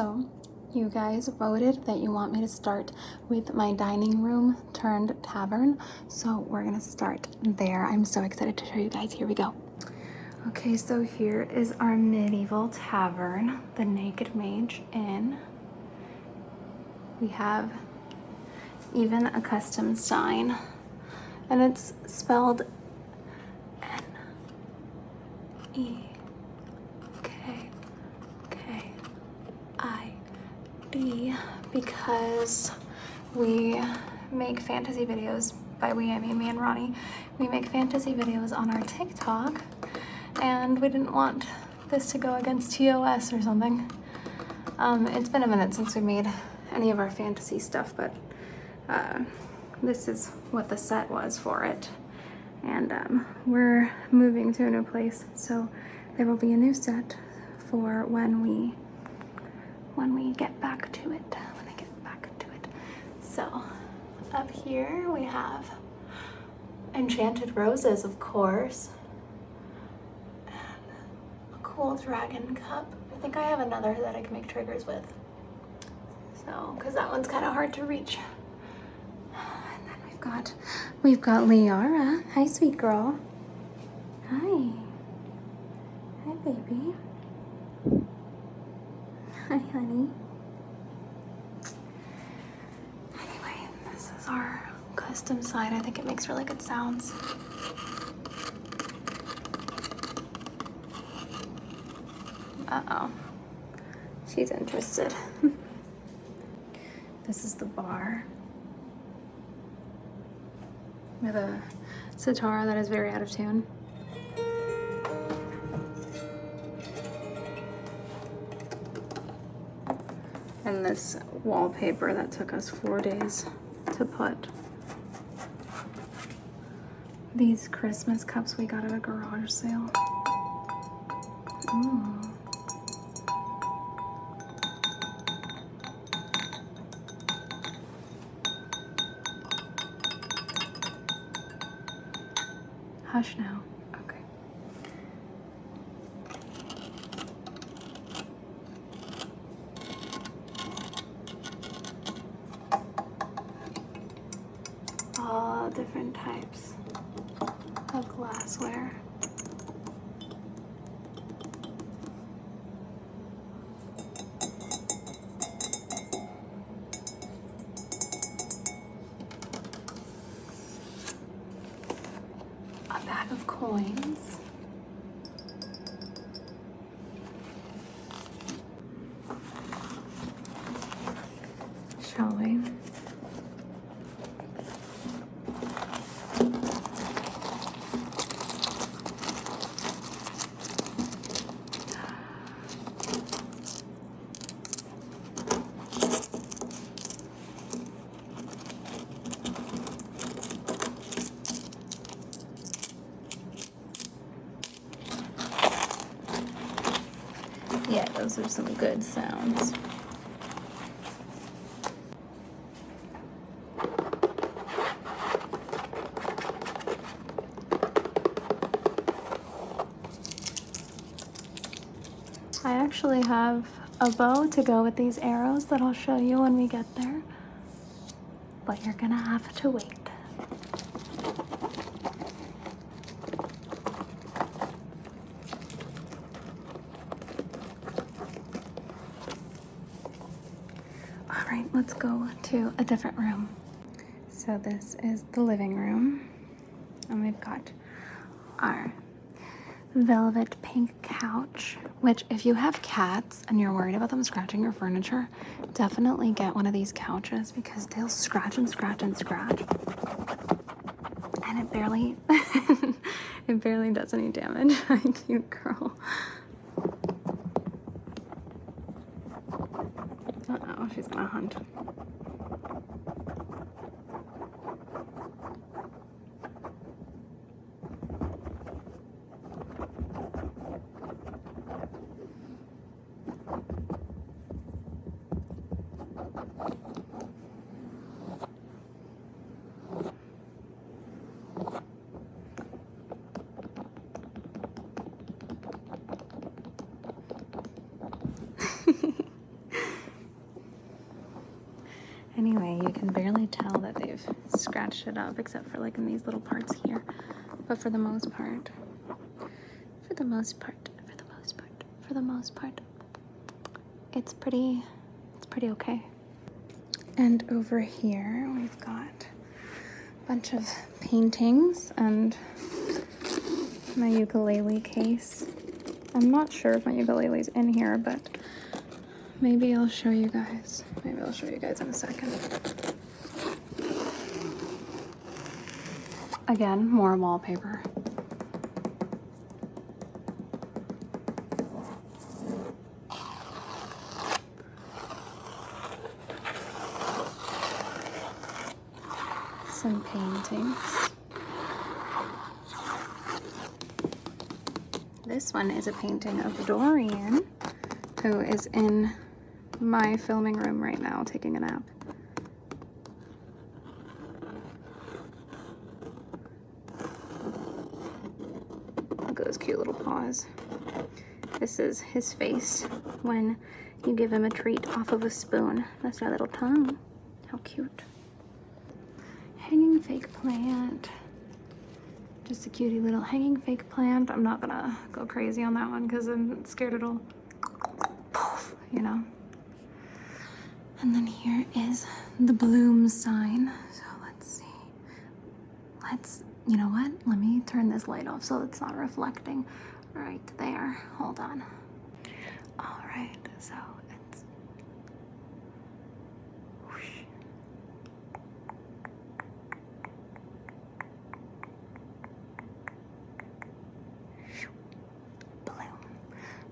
So, you guys voted that you want me to start with my dining room turned tavern. So, we're gonna start there. I'm so excited to show you guys. Here we go. Okay, so here is our medieval tavern, the Naked Mage Inn. We have even a custom sign, and it's spelled N E D because we make fantasy videos. By we, I mean me and Ronnie. We make fantasy videos on our TikTok, and we didn't want this to go against TOS or something. Um, it's been a minute since we made any of our fantasy stuff, but uh, this is what the set was for it. And um, we're moving to a new place, so there will be a new set for when we when we get back to it. Uh, when I get back to it. So up here we have enchanted roses, of course, and a cool dragon cup. I think I have another that I can make triggers with. So, because that one's kind of hard to reach. And then we've got, we've got Liara. Hi, sweet girl. Hi. Hi, baby. Hi, honey. Anyway, this is our custom sign. I think it makes really good sounds. Uh-oh. She's interested. this is the bar. With a sitar that is very out of tune. And this wallpaper that took us four days to put. These Christmas cups we got at a garage sale. Ooh. Hush now. Okay. All different types of glassware. A bag of coins. Shall we? Yeah, those are some good sounds. I actually have a bow to go with these arrows that I'll show you when we get there. But you're gonna have to wait. All right, let's go to a different room. So, this is the living room, and we've got our velvet pink couch. Which, if you have cats and you're worried about them scratching your furniture, definitely get one of these couches because they'll scratch and scratch and scratch. And it barely, it barely does any damage. Cute girl. Uh oh, she's gonna hunt. You can barely tell that they've scratched it up except for like in these little parts here. But for the most part, for the most part, for the most part, for the most part, it's pretty, it's pretty okay. And over here, we've got a bunch of paintings and my ukulele case. I'm not sure if my ukulele's in here, but maybe I'll show you guys. Maybe I'll show you guys in a second. Again, more wallpaper. Some paintings. This one is a painting of Dorian, who is in my filming room right now taking a nap. Look at those cute little paws. This is his face when you give him a treat off of a spoon. That's our little tongue. How cute. Hanging fake plant. Just a cutie little hanging fake plant. I'm not gonna go crazy on that one because I'm scared it'll you know. And then here is the bloom sign. So let's see. Let's, you know what? Let me turn this light off so it's not reflecting right there. Hold on. All right, so it's. whoosh. Bloom,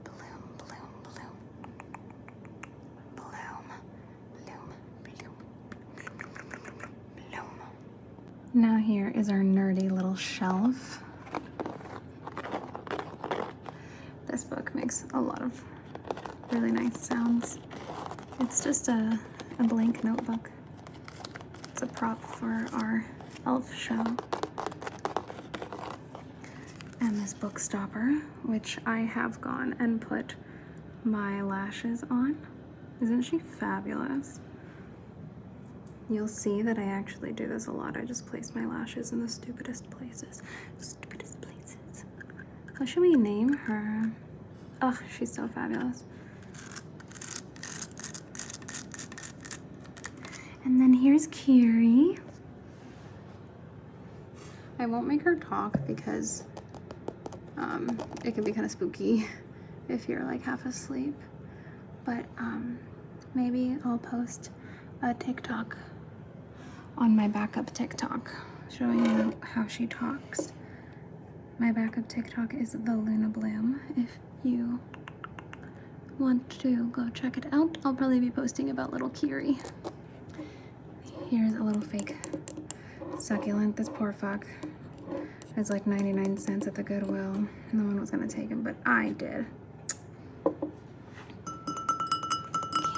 bloom, bloom, bloom. Bloom, bloom, bloom, bloom. Now here is our nerdy little shelf. This book makes a lot of really nice sounds. It's just a, a blank notebook. It's a prop for our elf show. And this book stopper, which I have gone and put my lashes on. Isn't she fabulous? You'll see that I actually do this a lot. I just place my lashes in the stupidest places. Stupidest places. How should we name her? Oh, she's so fabulous. And then here's Kiri. I won't make her talk because um, it can be kind of spooky if you're like half asleep. But um, maybe I'll post a TikTok on my backup TikTok showing you how she talks. My backup TikTok is the Luna Bloom. If you want to go check it out, I'll probably be posting about little Kiri. Here's a little fake succulent. This poor fuck is like 99 cents at the Goodwill. No one was gonna take him, but I did.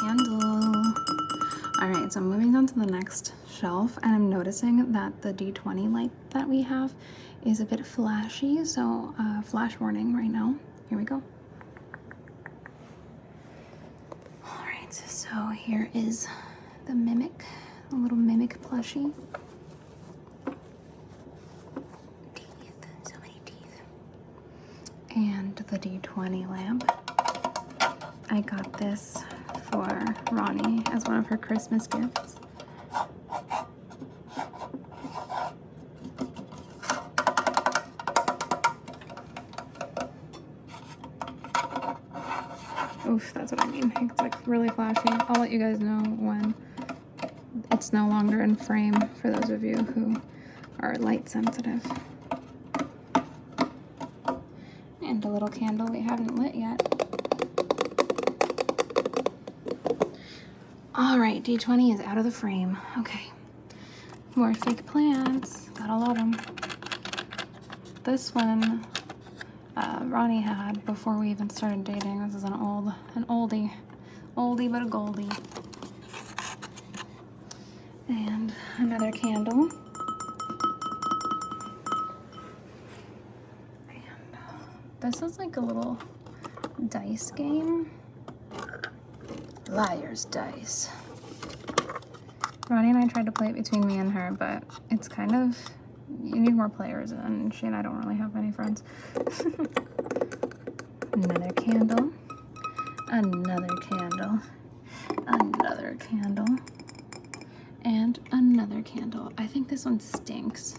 Candle. All right, so I'm moving on to the next shelf and I'm noticing that the D20 light that we have is a bit flashy. So uh, flash warning right now. Here we go. All right, so here is the Mimic, a little Mimic plushie. Teeth, so many teeth. And the D20 lamp. I got this for Ronnie as one of her Christmas gifts. Oof, that's what I mean. It's like really flashy. I'll let you guys know when it's no longer in frame for those of you who are light sensitive. And a little candle we haven't lit yet. All right, D20 is out of the frame. Okay. More fake plants. Gotta love them. This one uh, Ronnie had before we even started dating. This is an old, an oldie, oldie but a goldie. And another candle. And uh, this is like a little dice game. Liar's dice. Ronnie and I tried to play it between me and her, but it's kind of you need more players, and she and I don't really have many friends. another candle, another candle, another candle, and another candle. I think this one stinks.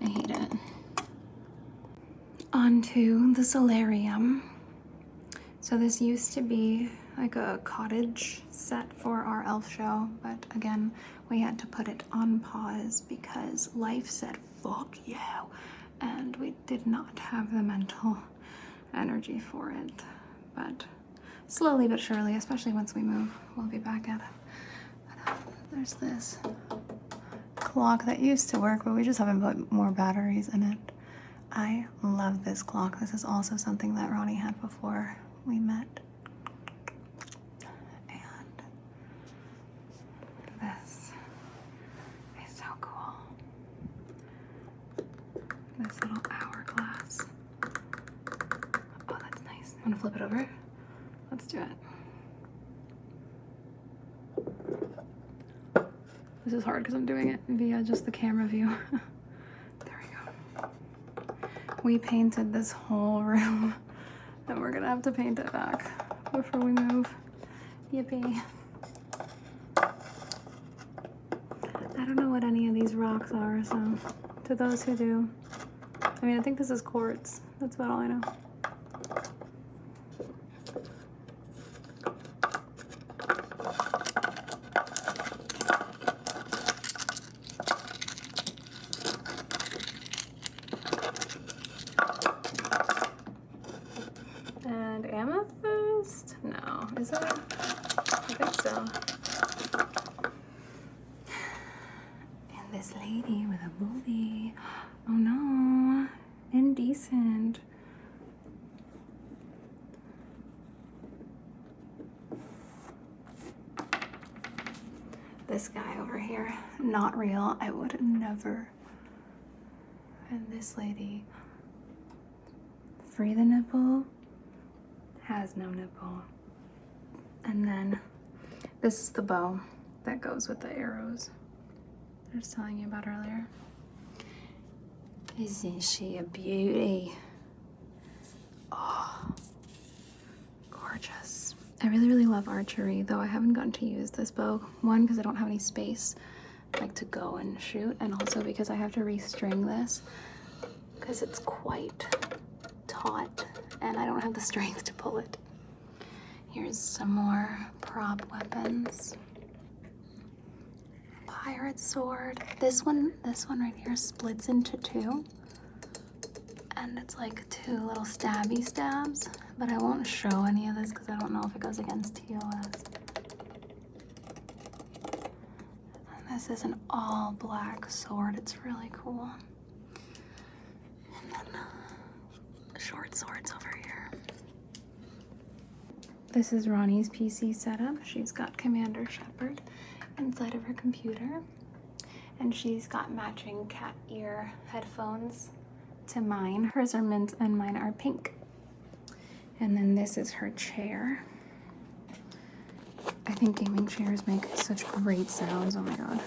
I hate it. Onto the solarium. So this used to be like a cottage set for our elf show, but again, we had to put it on pause because life said, fuck you. And we did not have the mental energy for it. But slowly but surely, especially once we move, we'll be back at it. Uh, there's this clock that used to work, but we just haven't put more batteries in it. I love this clock. This is also something that Ronnie had before we met. And this is so cool. This little hourglass. Oh, that's nice. Want to flip it over? Let's do it. This is hard because I'm doing it via just the camera view. there we go. We painted this whole room and we're gonna have to paint it back before we move. Yippee. I don't know what any of these rocks are, so to those who do, I mean, I think this is quartz. That's about all I know. And amethyst? No, is it? I think so. And this lady with a booty. Oh no, indecent. This guy over here, not real. I would never. And this lady, free the nipple, has no nipple. And then this is the bow that goes with the arrows. I was telling you about earlier. Isn't she a beauty? Oh, gorgeous. I really, really love archery, though I haven't gotten to use this bow. One, because I don't have any space like to go and shoot, and also because I have to restring this because it's quite taut and I don't have the strength to pull it. Here's some more prop weapons. Pirate sword. This one, this one right here splits into two. And it's like two little stabby stabs, but I won't show any of this because I don't know if it goes against TOS. And this is an all black sword. It's really cool. And then uh, short swords over here. This is Ronnie's PC setup. She's got Commander Shepard inside of her computer. And she's got matching cat ear headphones to mine. Hers are mint and mine are pink. And then this is her chair. I think gaming chairs make such great sounds. Oh my god.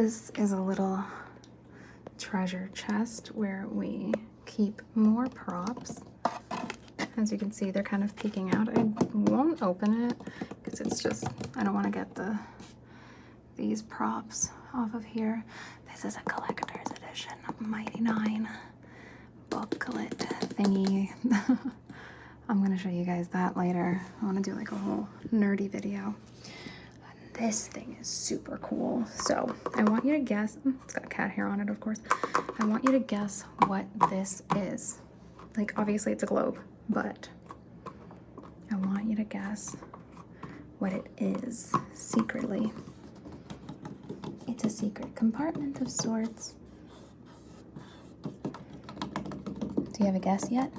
This is a little treasure chest where we keep more props. As you can see, they're kind of peeking out. I won't open it because it's just, I don't want to get the these props off of here. This is a collector's edition Mighty Nein booklet thingy. I'm going to show you guys that later. I want to do like a whole nerdy video. This thing is super cool. So I want you to guess, mm, it's got cat hair on it, of course. I want you to guess what this is. Like, obviously, it's a globe, but I want you to guess what it is secretly. It's a secret compartment of sorts. Do you have a guess yet?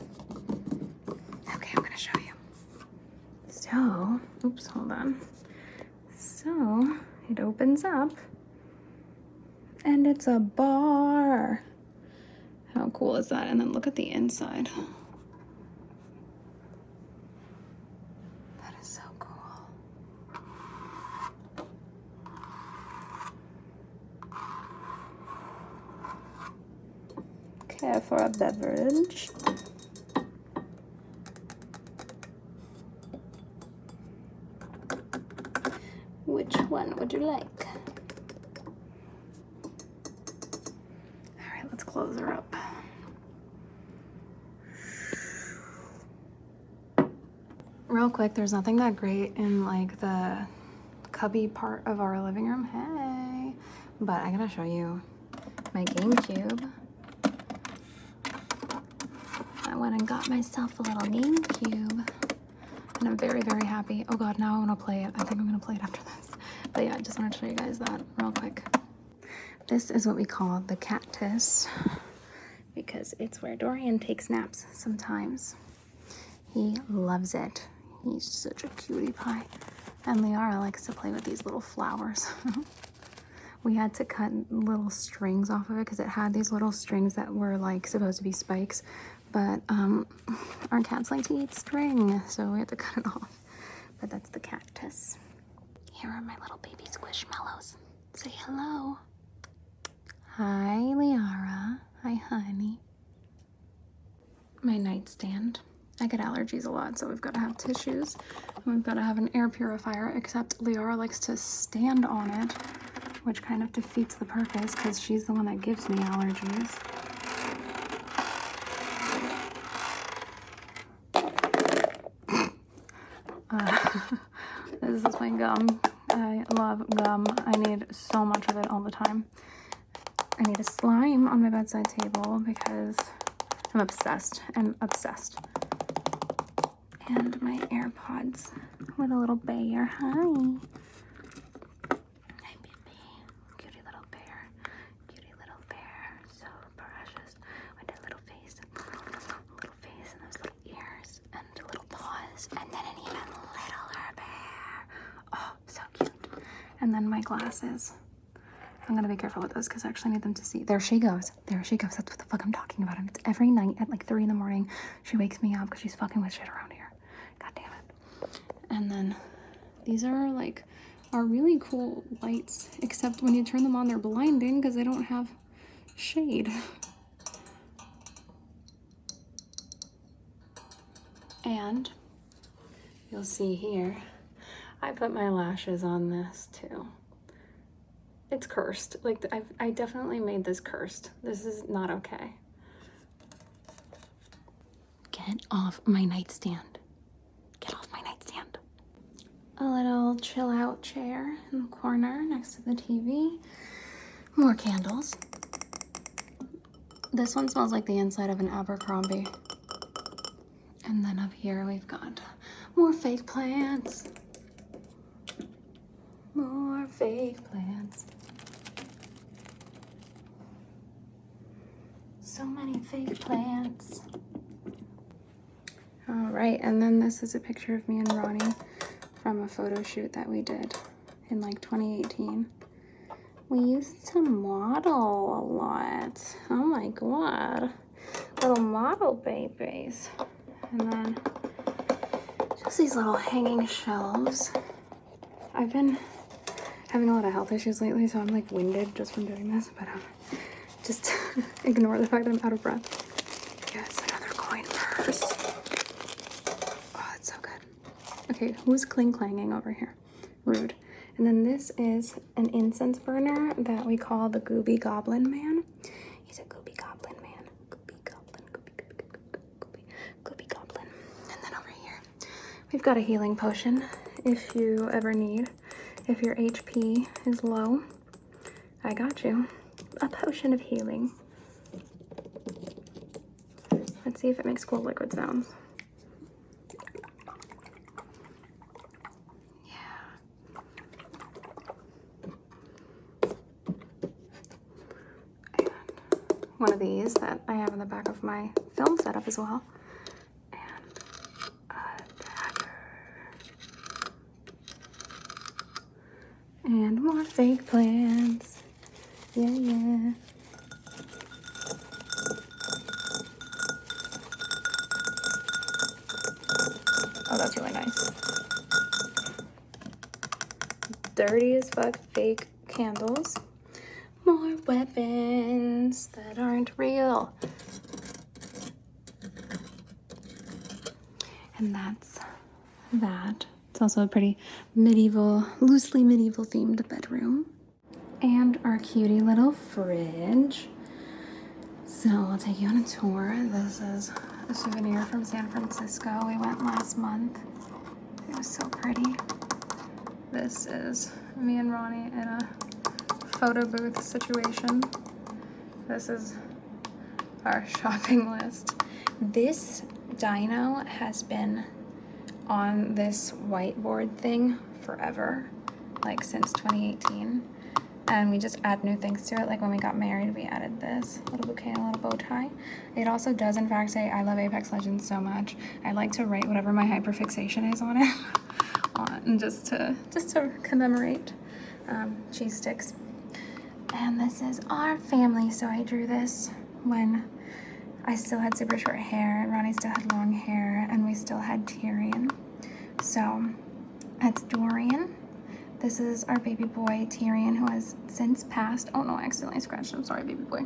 Okay, I'm gonna show you. So, oops, hold on. So, it opens up and it's a bar. How cool is that? And then look at the inside. That is so cool. Care for a beverage. Which one would you like? All right, let's close her up. Real quick, there's nothing that great in like the cubby part of our living room. Hey, but I gotta show you my GameCube. I went and got myself a little GameCube. And I'm very, very happy. Oh god, now I want to play it. I think I'm to play it after this. But yeah, I just wanted to show you guys that real quick. This is what we call the cactus because it's where Dorian takes naps sometimes. He loves it. He's such a cutie pie. And Liara likes to play with these little flowers. we had to cut little strings off of it because it had these little strings that were like supposed to be spikes but um, our cats like to eat string, so we had to cut it off. But that's the cactus. Here are my little baby squishmallows. Say hello. Hi, Liara. Hi, honey. My nightstand. I get allergies a lot, so we've got to have tissues. And we've got to have an air purifier, except Liara likes to stand on it, which kind of defeats the purpose because she's the one that gives me allergies. Uh, this is my gum. I love gum. I need so much of it all the time. I need a slime on my bedside table because I'm obsessed. I'm obsessed. And my AirPods with a little bear. Hi baby. Cutie little bear. Cutie little bear. So precious. With that little face. Little face and those little ears and little paws. And then an even littler bear. Oh, so cute. And then my glasses. I'm gonna be careful with those because I actually need them to see. There she goes. There she goes. That's what the fuck I'm talking about. And it's every night at like three in the morning. She wakes me up because she's fucking with shit around here. God damn it. And then these are like are really cool lights, except when you turn them on, they're blinding because they don't have shade. And you'll see here, I put my lashes on this too. It's cursed. Like, I've, I definitely made this cursed. This is not okay. Get off my nightstand. Get off my nightstand. A little chill out chair in the corner next to the TV. More candles. This one smells like the inside of an Abercrombie. And then up here we've got more fake plants. Fake plants. So many fake plants. All right, and then this is a picture of me and Ronnie from a photo shoot that we did in like 2018. We used to model a lot. Oh my god. Little model babies. And then just these little hanging shelves. I've been having a lot of health issues lately, so I'm like winded just from doing this, but um, just ignore the fact that I'm out of breath. Yes, another coin purse. Oh, it's so good. Okay, who's cling clanging over here? Rude. And then this is an incense burner that we call the Gooby Goblin Man. He's a Gooby Goblin man. Gooby Goblin, Gooby, Gooby, Gooby, Gooby, Gooby Goblin. And then over here, we've got a healing potion if you ever need. If your HP is low, I got you. A potion of healing. Let's see if it makes cool liquid sounds. Yeah. And one of these that I have in the back of my film setup as well. And a dagger. And more fake plants. Yeah, yeah. Oh, that's really nice. Dirty as fuck fake candles. More weapons that aren't real. And that's that. It's also a pretty medieval, loosely medieval themed bedroom. And our cutie little fridge. So I'll take you on a tour. This is a souvenir from San Francisco. We went last month. It was so pretty. This is me and Ronnie in a photo booth situation. This is our shopping list. This dino has been on this whiteboard thing forever, like since 2018 and we just add new things to it. Like when we got married, we added this little bouquet and a little bow tie. It also does, in fact, say I love Apex Legends so much. I like to write whatever my hyperfixation is on it, on just to just to commemorate um, cheese sticks. And this is our family. So I drew this when I still had super short hair, Ronnie still had long hair, and we still had Tyrion. So that's Dorian. This is our baby boy, Tyrion, who has since passed. Oh no, I accidentally scratched him. Sorry, baby boy.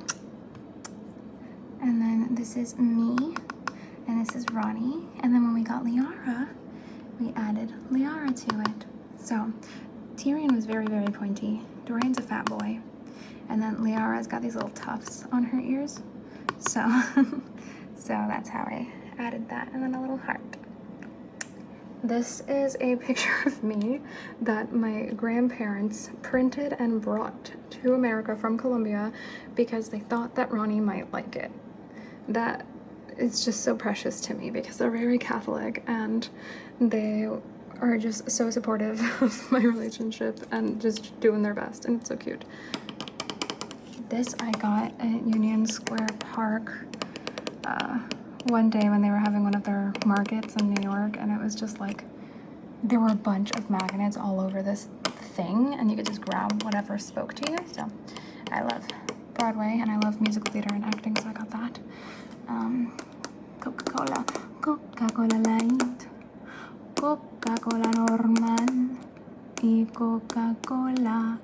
And then this is me, and this is Ronnie. And then when we got Liara, we added Liara to it. So Tyrion was very, very pointy. Dorian's a fat boy. And then Liara's got these little tufts on her ears. So, so that's how I added that. And then a little heart. This is a picture of me that my grandparents printed and brought to America from Colombia because they thought that Ronnie might like it. That is just so precious to me because they're very Catholic and they are just so supportive of my relationship and just doing their best and it's so cute. This I got at Union Square Park. Uh, one day when they were having one of their markets in New York, and it was just like there were a bunch of magnets all over this thing, and you could just grab whatever spoke to you. So I love Broadway and I love musical theater and acting, so I got that. Um, Coca Cola, Coca Cola Light, Coca Cola Normal, y Coca Cola.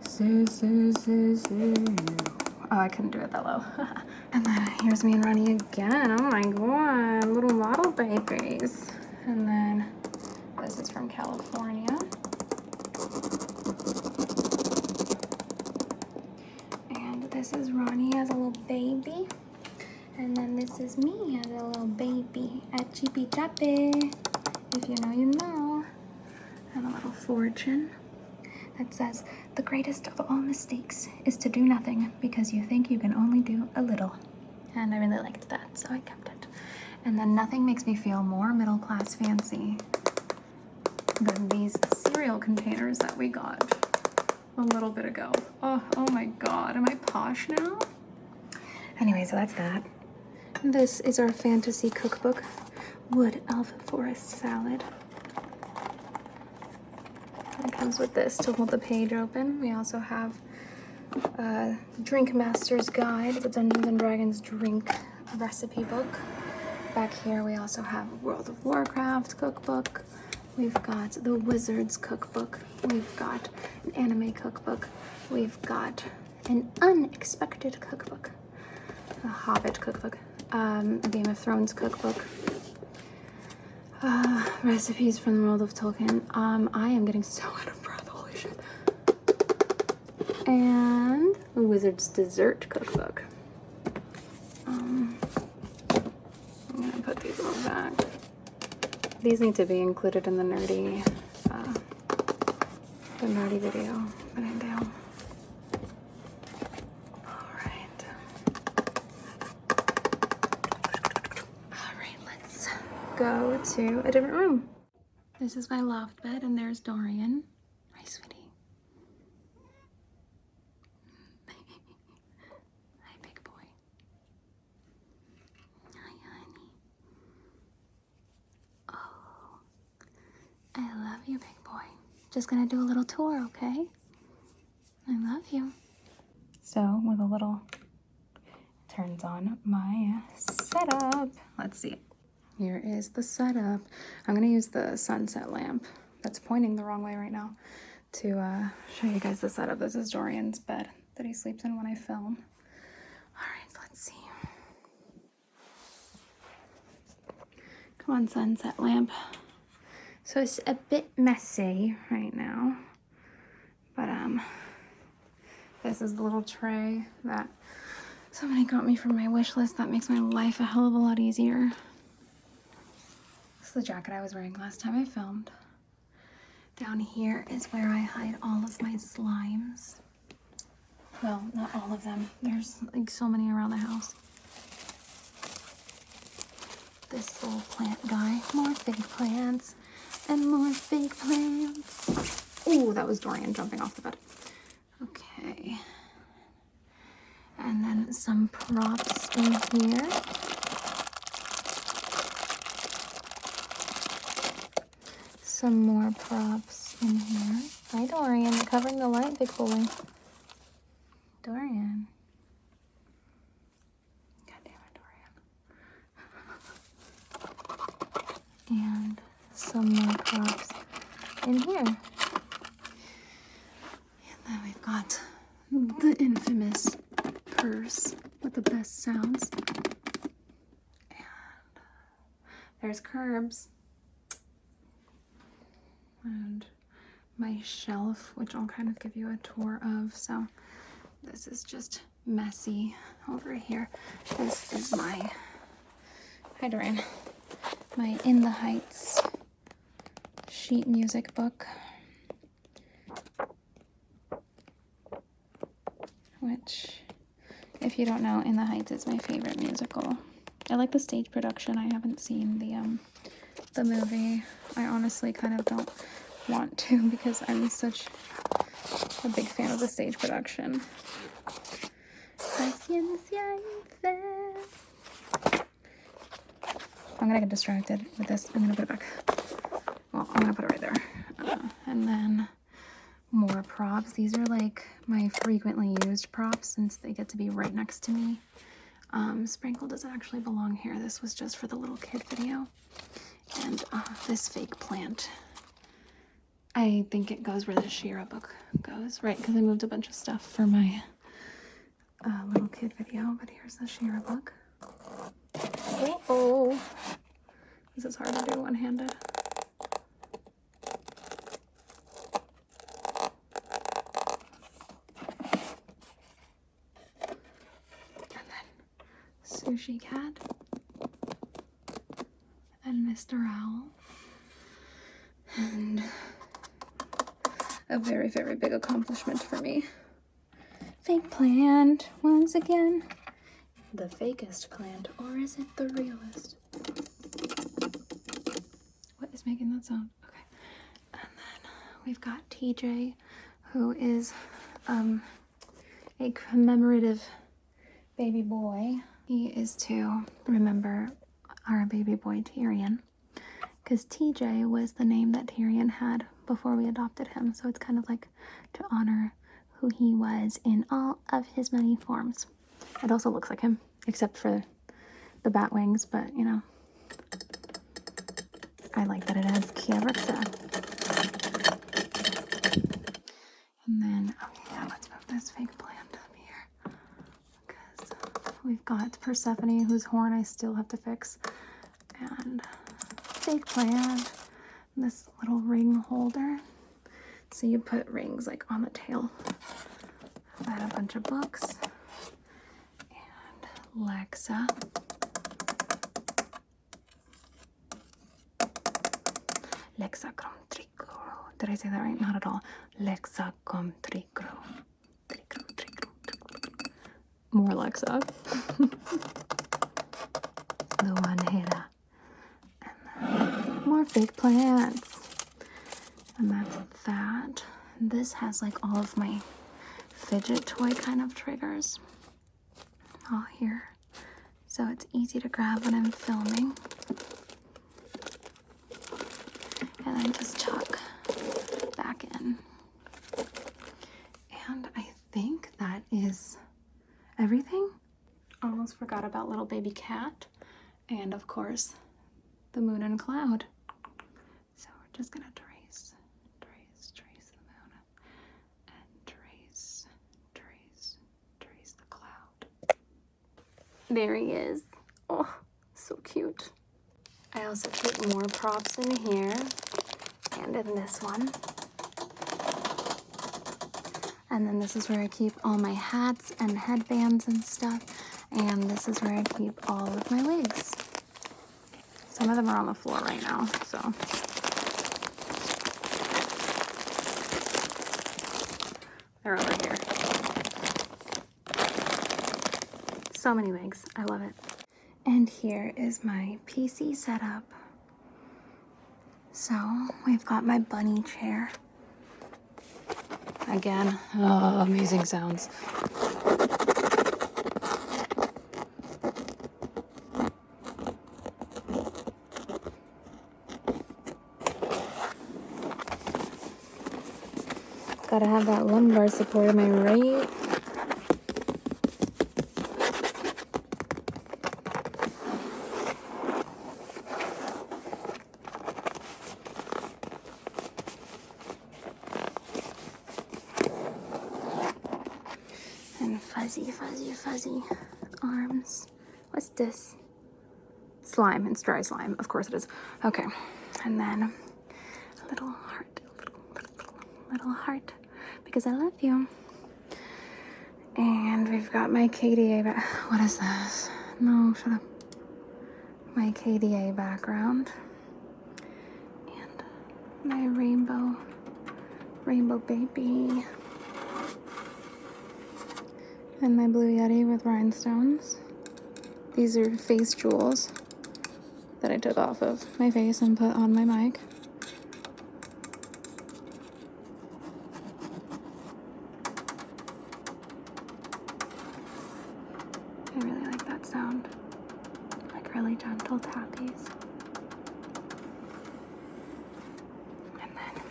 Sí, sí, sí, sí. Oh, I couldn't do it that low. and then here's me and Ronnie again. Oh my god, little model babies. And then this is from California. And this is Ronnie as a little baby. And then this is me as a little baby at Chippy Chape. If you know, you know. And a little fortune that says, The greatest of all mistakes is to do nothing because you think you can only do a little. And I really liked that, so I kept it. And then nothing makes me feel more middle class fancy than these cereal containers that we got a little bit ago. Oh, oh my god, am I posh now? Anyway, so that's that. This is our fantasy cookbook, Wood Elf Forest Salad. Comes with this to hold the page open. We also have a Drink Master's Guide. the Dungeons and Dragons drink recipe book. Back here we also have World of Warcraft cookbook. We've got the Wizards cookbook. We've got an anime cookbook. We've got an unexpected cookbook. A Hobbit cookbook. Um, a Game of Thrones cookbook. Uh, recipes from the world of Tolkien. Um, I am getting so out of breath. Holy shit. And the Wizard's Dessert Cookbook. Um, I'm gonna put these all back. These need to be included in the nerdy, uh, the nerdy video I do. All right. To a different room. This is my loft bed, and there's Dorian. Hi, sweetie. Hi, big boy. Hi, honey. Oh, I love you, big boy. Just gonna do a little tour, okay? I love you. So, with a little turns on my setup. Let's see. Here is the setup. I'm gonna use the sunset lamp that's pointing the wrong way right now to uh, show you guys the setup. This is Dorian's bed that he sleeps in when I film. All right, let's see. Come on, sunset lamp. So it's a bit messy right now, but um, this is the little tray that somebody got me from my wish list. That makes my life a hell of a lot easier. Is the jacket I was wearing last time I filmed. Down here is where I hide all of my slimes. Well, not all of them. There's like so many around the house. This little plant guy. More fake plants and more fake plants. Ooh, that was Dorian jumping off the bed. Okay. And then some props in here. Some more props in here. Hi, Dorian. You're covering the light, big boy. Dorian. God damn it, Dorian. And some more props in here. And then we've got the infamous purse with the best sounds. And there's curbs. And my shelf, which I'll kind of give you a tour of. So this is just messy over here. This is my, hi my In the Heights sheet music book. Which, if you don't know, In the Heights is my favorite musical. I like the stage production. I haven't seen the um the movie. I honestly kind of don't want to because I'm such a big fan of the stage production. I'm gonna get distracted with this. I'm gonna put it back. Well, I'm gonna put it right there. Uh, and then more props. These are like my frequently used props since they get to be right next to me. Um, Sprinkle doesn't actually belong here. This was just for the little kid video. And uh, this fake plant. I think it goes where the Shira book goes, right? Because I moved a bunch of stuff for my uh, little kid video. But here's the Shira book. Oh, oh. This is hard to do one-handed. And then Sushi Cat and Mr. Owl. And a very, very big accomplishment for me. Fake plant, once again. The fakest plant, or is it the realest? What is making that sound? Okay. And then we've got TJ, who is um, a commemorative baby boy. He is to remember our baby boy Tyrion because TJ was the name that Tyrion had before we adopted him. So it's kind of like to honor who he was in all of his many forms. It also looks like him, except for the bat wings, but you know, I like that it has Kiavrxa. And then, oh yeah, let's move this fake plant up here. Because we've got Persephone, whose horn I still have to fix. And fake plant. This little ring holder. So you put rings like on the tail. I've had a bunch of books. And Lexa. Lexacom Tricro. Did I say that right? Not at all. Lexacom Tricro. More Lexa. Luanera. And then more fake plants. And that's that. This has like all of my fidget toy kind of triggers all here. So it's easy to grab when I'm filming. And then just tuck back in. And I think that is everything. Almost forgot about little baby cat. And of course, the moon and cloud. Just gonna trace, trace, trace the moon, and trace, trace, trace the cloud. There he is. Oh, so cute. I also keep more props in here and in this one. And then this is where I keep all my hats and headbands and stuff. And this is where I keep all of my wigs. Some of them are on the floor right now, so. They're over here. So many wigs. I love it. And here is my PC setup. So we've got my bunny chair. Again, oh, amazing sounds. Gotta have that lumbar support, am I right? And fuzzy, fuzzy, fuzzy arms. What's this? Slime. It's dry slime. Of course it is. Okay. And then a little heart. Little, little, little, heart. Because I love you. And we've got my KDA. What is this? No, shut up. My KDA background. And my rainbow. Rainbow baby. And my blue Yeti with rhinestones. These are face jewels that I took off of my face and put on my mic. I really like that sound. Like really gentle tappies. And then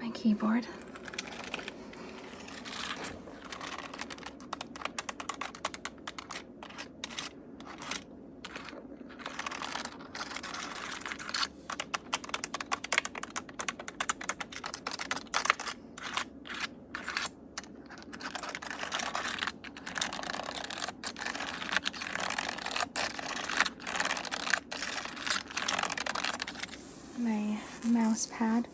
my keyboard. my mouse pad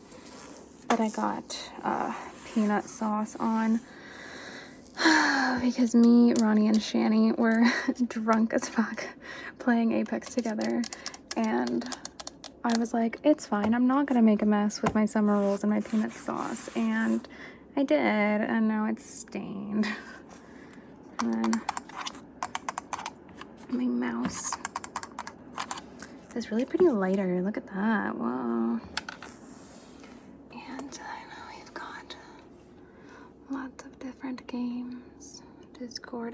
that I got uh, peanut sauce on because me, Ronnie, and Shani were drunk as fuck playing Apex together, and I was like, it's fine. I'm not gonna make a mess with my summer rolls and my peanut sauce, and I did, and now it's stained. And then my mouse is really pretty lighter. Look at that. Whoa. And I know we've got lots of different games.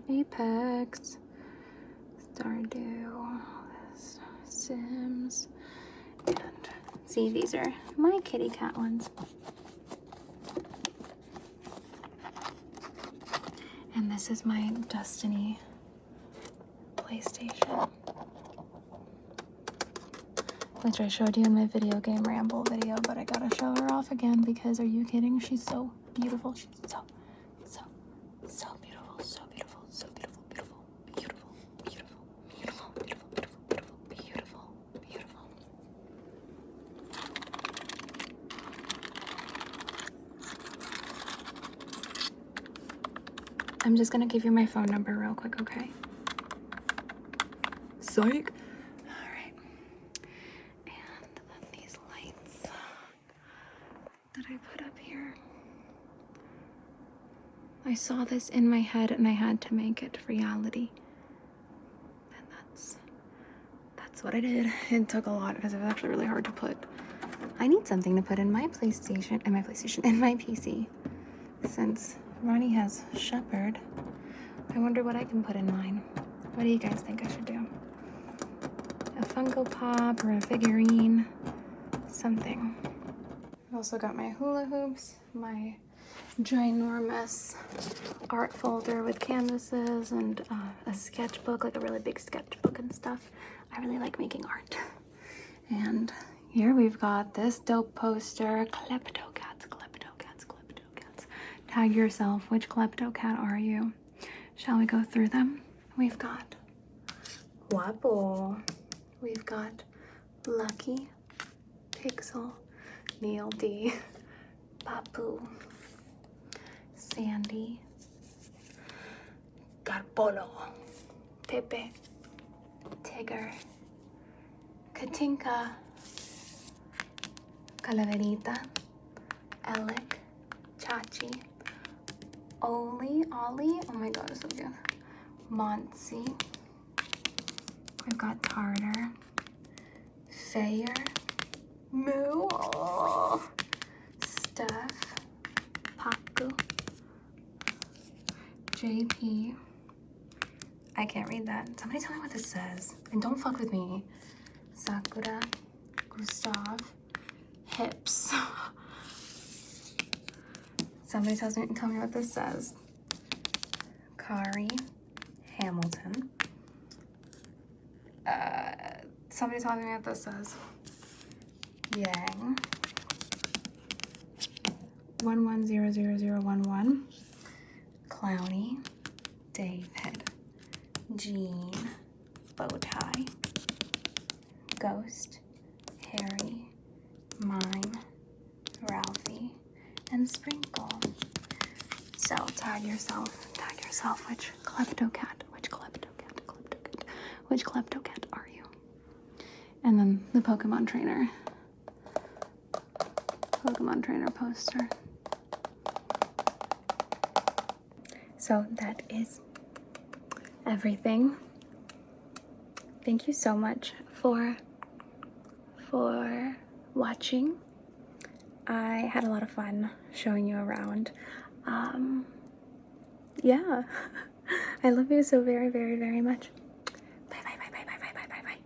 Apex, Stardew, Sims, and see these are my kitty cat ones. And this is my Destiny PlayStation which I showed you in my video game ramble video, but I gotta show her off again because are you kidding? She's so beautiful. She's so, just gonna give you my phone number real quick, okay? Psych. All right. And then these lights that I put up here. I saw this in my head and I had to make it reality. And that's that's what I did. It took a lot because it was actually really hard to put. I need something to put in my PlayStation, in my PlayStation, in my PC. Since Ronnie has Shepherd, I wonder what I can put in mine. What do you guys think I should do? A Funko Pop or a figurine? Something. I've also got my hula hoops, my ginormous art folder with canvases and uh, a sketchbook, like a really big sketchbook and stuff. I really like making art. And here we've got this dope poster, Kleptocats. Tag yourself, which Kleptocat are you? Shall we go through them? We've got Wapple. We've got Lucky, Pixel, Neil D, Papu, Sandy, Garbolo, Pepe, Tigger, Katinka, Calaverita, Alec, Chachi, Oli, Ollie, oh my god, it's so good. Monty, we've got Tartar, Fayer, Moo, oh, Steph, Paku, JP. I can't read that. Somebody tell me what this says. And don't fuck with me. Sakura, Gustav, Hips. Somebody tells me tell me what this says. Kari, Hamilton. Uh, somebody tell me what this says. Yang. One one zero zero zero one one. Clowny. David. Jean. Bowtie. Ghost. Harry. Mime. And Sprinkle. So tag yourself. Tag yourself. Which kleptocat? Which kleptocat? Kleptocat. Which kleptocat are you? And then the Pokemon trainer. Pokemon trainer poster. So that is everything. Thank you so much for for watching. I had a lot of fun showing you around. Um, yeah, I love you so very, very, very much.